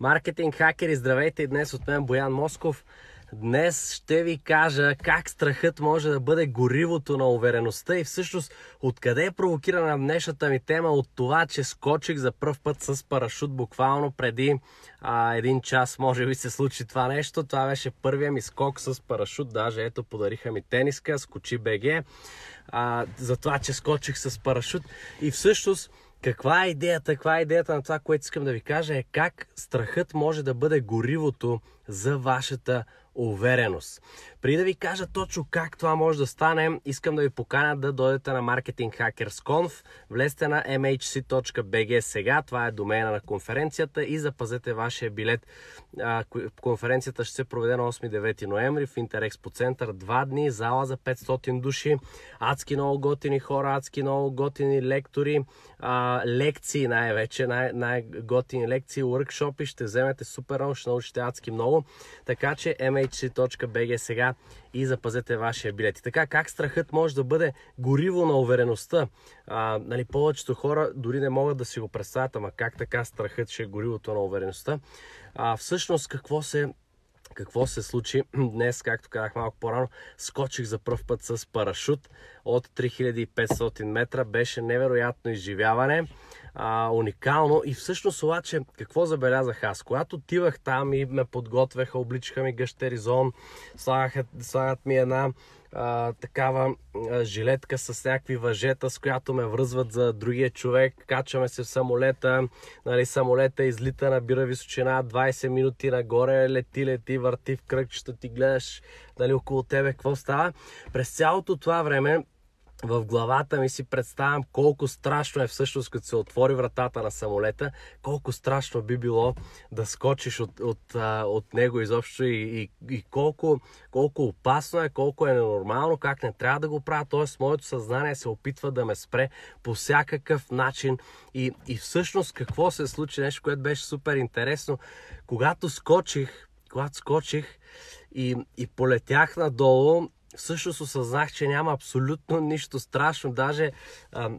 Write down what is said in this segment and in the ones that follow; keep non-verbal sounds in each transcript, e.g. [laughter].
Маркетинг хакери, здравейте! Днес от мен Боян Москов. Днес ще ви кажа как страхът може да бъде горивото на увереността и всъщност откъде е провокирана днешната ми тема от това, че скочих за първ път с парашут буквално преди а, един час може би се случи това нещо. Това беше първия ми скок с парашут, даже ето подариха ми тениска, скочи БГ, а, за това, че скочих с парашут и всъщност каква е идеята? Каква е идеята на това, което искам да ви кажа е как страхът може да бъде горивото за вашата увереност. Преди да ви кажа точно как това може да стане, искам да ви поканя да дойдете на Marketing Hackers Conf. Влезте на mhc.bg сега, това е домена на конференцията и запазете вашия билет. Конференцията ще се проведе на 8-9 ноември в Интерекспо център. Два дни, зала за 500 души, адски много готини хора, адски много готини лектори, лекции най-вече, най- най-готини лекции, workshopи, ще вземете супер много, ще научите адски много. Така че mhc.bg сега и запазете вашия билет. И така, как страхът може да бъде гориво на увереността? А, нали, повечето хора дори не могат да си го представят, ама как така страхът ще е горивото на увереността? А, всъщност, какво се какво се случи [clears throat] днес, както казах малко по-рано, скочих за първ път с парашут от 3500 метра. Беше невероятно изживяване а, уникално. И всъщност обаче, какво забелязах аз? Когато отивах там и ме подготвяха, обличаха ми гъщеризон, слагат ми една а, такава а, жилетка с някакви въжета, с която ме връзват за другия човек. Качваме се в самолета. Нали, самолета излита, набира височина 20 минути нагоре, лети, лети, върти в кръгчета, ти гледаш нали, около тебе какво става. През цялото това време в главата ми си представям колко страшно е всъщност, като се отвори вратата на самолета, колко страшно би било да скочиш от, от, от него изобщо и, и, и колко, колко опасно е, колко е ненормално, как не трябва да го правя. Тоест, моето съзнание се опитва да ме спре по всякакъв начин. И, и всъщност какво се случи, нещо, което беше супер интересно. Когато скочих, когато скочих и, и полетях надолу, всъщност осъзнах, че няма абсолютно [laughs] нищо страшно. Даже, а,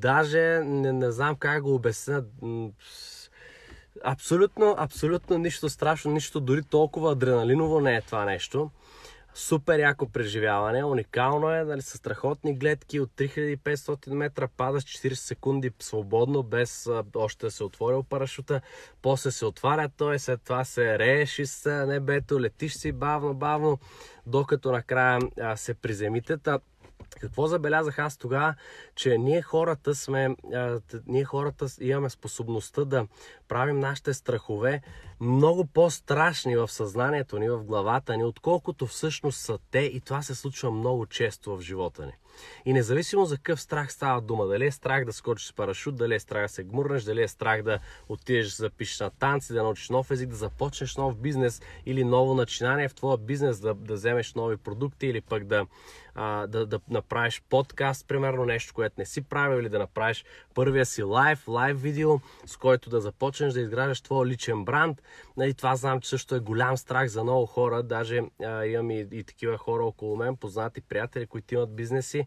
даже не, не знам как го обясня. Абсолютно, абсолютно нищо страшно, нищо дори толкова адреналиново не е това нещо супер яко преживяване, уникално е, нали, с страхотни гледки от 3500 метра, падаш 40 секунди свободно, без а, още да се отворил парашута, после се отваря той, след това се рееш из небето, летиш си бавно, бавно, докато накрая а, се приземите. Какво забелязах аз тогава, че ние хората сме, а, ние хората имаме способността да правим нашите страхове много по-страшни в съзнанието ни, в главата ни, отколкото всъщност са те и това се случва много често в живота ни. И независимо за какъв страх става дума, дали е страх да скочиш с парашут, дали е страх да се гмурнеш, дали е страх да отидеш да запишеш на танци, да научиш нов език, да започнеш нов бизнес или ново начинание в твоя бизнес, да, да вземеш нови продукти или пък да, а, да, да направиш подкаст, примерно нещо, което не си правил или да направиш първия си лайв, лайв видео, с който да започнеш да изграждаш твой личен бранд. Нали, това знам, че също е голям страх за много хора. Даже а, имам и, и такива хора около мен, познати приятели, които имат бизнеси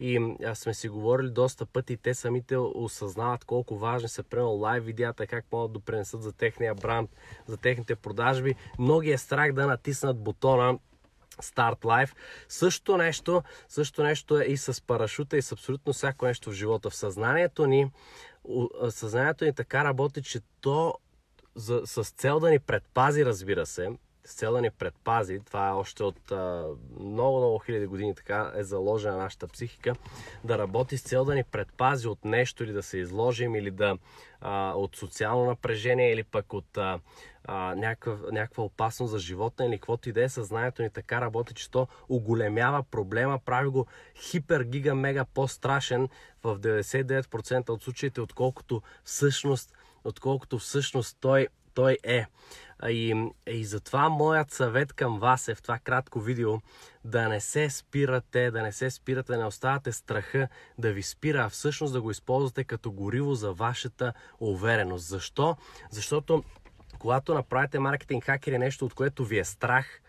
и а, сме си говорили доста пъти и те самите осъзнават колко важни са примерно лайв видеята, как могат да допренесат за техния бранд, за техните продажби. Многи е страх да натиснат бутона Start Life. Също нещо, също нещо е и с парашута и с абсолютно всяко нещо в живота. В съзнанието ни, съзнанието ни така работи, че то за, с цел да ни предпази, разбира се, с цел да ни предпази, това е още от много, много хиляди години така е заложена нашата психика, да работи с цел да ни предпази от нещо или да се изложим или да а, от социално напрежение или пък от а, а, някаква, някаква опасност за живота или каквото и да е съзнанието ни така работи, че то оголемява проблема, прави го хипер, гига, мега по-страшен в 99% от случаите, отколкото всъщност, отколкото всъщност той, той е. И, и затова моят съвет към вас е в това кратко видео да не се спирате, да не се спирате, да не оставате страха да ви спира, а всъщност да го използвате като гориво за вашата увереност. Защо? Защото когато направите маркетинг хакери нещо, от което ви е страх,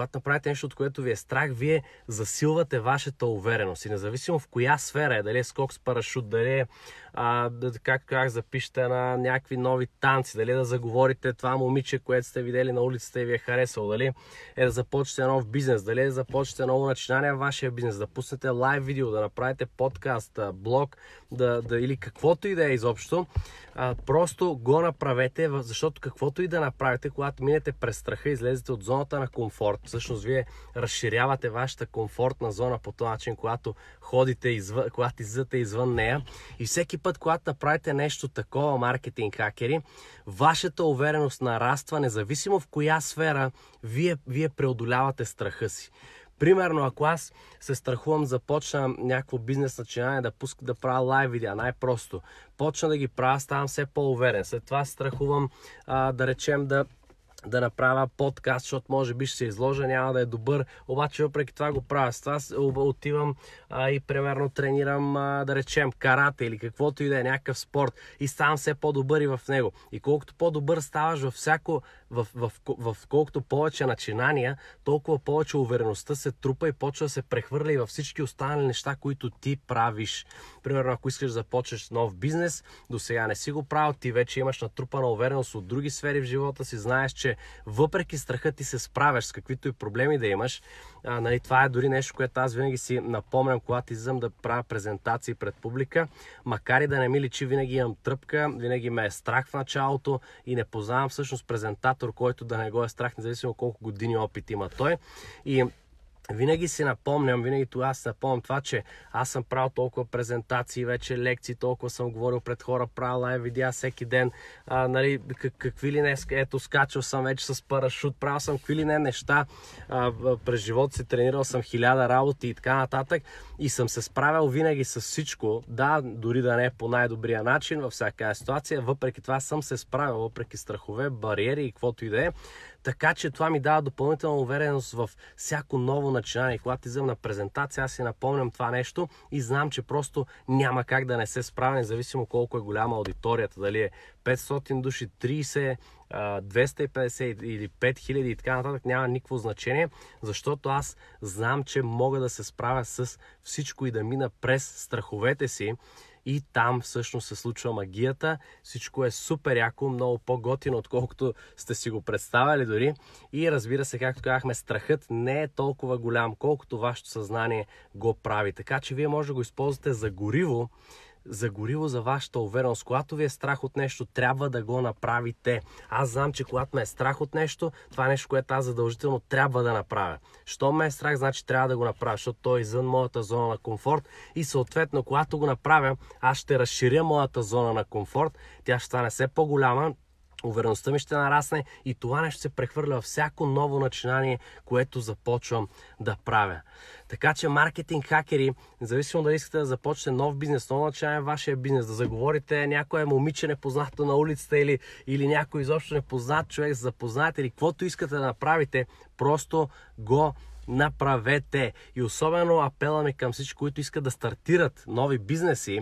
когато направите нещо, от което ви е страх, вие засилвате вашата увереност. И независимо в коя сфера е, дали е скок с парашут, дали е, а, как, как запишете на някакви нови танци, дали е да заговорите това момиче, което сте видели на улицата и ви е харесало, дали е да започнете нов бизнес, дали е да започнете ново начинание в вашия бизнес, да пуснете лайв видео, да направите подкаст, блог, да, да, или каквото и да е изобщо, а, просто го направете, защото каквото и да направите, когато минете през страха, излезете от зоната на комфорт. Всъщност вие разширявате вашата комфортна зона по този начин, когато ходите извън, когато излизате извън нея. И всеки път, когато направите нещо такова, маркетинг хакери, вашата увереност нараства, независимо в коя сфера вие, вие преодолявате страха си. Примерно, ако аз се страхувам, започна някакво бизнес начинание да пуска да правя лайв видеа, най-просто. Почна да ги правя, ставам все по-уверен. След това страхувам, а, да речем, да да направя подкаст, защото може би ще се изложа, няма да е добър, обаче въпреки това го правя. С това отивам а, и примерно тренирам, а, да речем, карате или каквото и да е, някакъв спорт и ставам все по-добър и в него. И колкото по-добър ставаш във всяко, в, в, в, в колкото повече начинания, толкова повече увереността се трупа и почва да се прехвърля и във всички останали неща, които ти правиш. Примерно, ако искаш да започнеш нов бизнес, до сега не си го правил, ти вече имаш натрупана увереност от други сфери в живота си, знаеш, че въпреки страха ти се справяш с каквито и проблеми да имаш. А, нали, това е дори нещо, което аз винаги си напомням, когато излизам да правя презентации пред публика. Макар и да не ми личи, винаги имам тръпка, винаги ме е страх в началото и не познавам всъщност презентатор, който да не го е страх, независимо колко години опит има той. И винаги си напомням, винаги тогава си напомням. Това, че аз съм правил толкова презентации, вече лекции, толкова съм говорил пред хора, правил лайв видеа всеки ден, а, нали, как, какви ли не, ето скачал съм вече с парашут, правил съм какви ли не неща, а, през живота си тренирал съм хиляда работи и така нататък. И съм се справил винаги с всичко, да, дори да не е по най-добрия начин във всяка ситуация, въпреки това съм се справил, въпреки страхове, бариери и каквото и да е. Така че това ми дава допълнителна увереност в всяко ново начинание. Когато излизам на презентация, аз си напомням това нещо и знам, че просто няма как да не се справя, независимо колко е голяма аудиторията. Дали е 500 души, 30, 250 или 5000 и така нататък, няма никакво значение, защото аз знам, че мога да се справя с всичко и да мина през страховете си и там всъщност се случва магията. Всичко е супер яко, много по-готино, отколкото сте си го представили дори. И разбира се, както казахме, страхът не е толкова голям, колкото вашето съзнание го прави. Така че вие може да го използвате за гориво, за гориво за вашата увереност. Когато ви е страх от нещо, трябва да го направите. Аз знам, че когато ме е страх от нещо, това е нещо, което аз задължително трябва да направя. Що ме е страх, значи трябва да го направя, защото то е извън моята зона на комфорт и съответно, когато го направя, аз ще разширя моята зона на комфорт, тя ще стане все по-голяма, увереността ми ще нарасне и това нещо се прехвърля във всяко ново начинание, което започвам да правя. Така че маркетинг хакери, независимо дали искате да започнете нов бизнес, ново начинание вашия бизнес, да заговорите някое момиче непознато на улицата или, или някой изобщо непознат човек, запознаете или каквото искате да направите, просто го направете. И особено апела ми към всички, които искат да стартират нови бизнеси,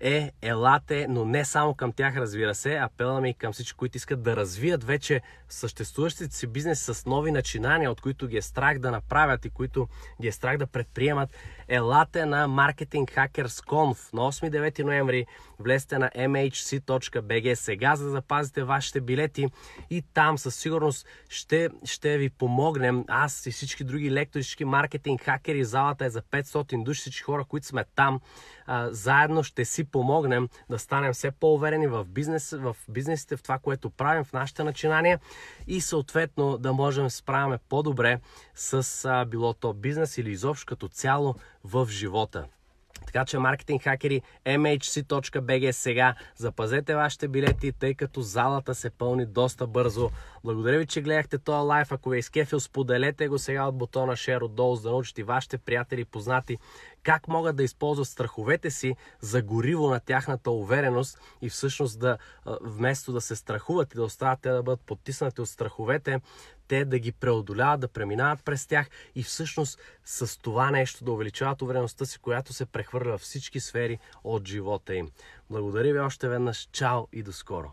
е елате, но не само към тях, разбира се. Апела ми към всички, които искат да развият вече съществуващите си бизнес с нови начинания, от които ги е страх да направят и които ги е страх да предприемат. Елате на Marketing Hackers Conf на 8-9 ноември. Влезте на mhc.bg сега, за да запазите вашите билети и там със сигурност ще, ще ви помогнем. Аз и всички други лектори, всички маркетинг хакери, залата е за 500 души, всички хора, които сме там. А, заедно ще си помогнем да станем все по-уверени в, бизнес, в бизнесите, в това, което правим, в нашите начинания и съответно да можем да справяме по-добре с а, било то бизнес или изобщо като цяло в живота. Така че маркетинг хакери mhc.bg сега запазете вашите билети, тъй като залата се пълни доста бързо. Благодаря ви, че гледахте този лайф. Ако ви е изкефил, споделете го сега от бутона Share отдолу, за да научите вашите приятели и познати как могат да използват страховете си за гориво на тяхната увереност и всъщност да вместо да се страхуват и да остават те да бъдат потиснати от страховете, те да ги преодоляват, да преминават през тях и всъщност с това нещо да увеличават увереността си, която се прехвърля във всички сфери от живота им. Благодаря ви още веднъж. Чао и до скоро!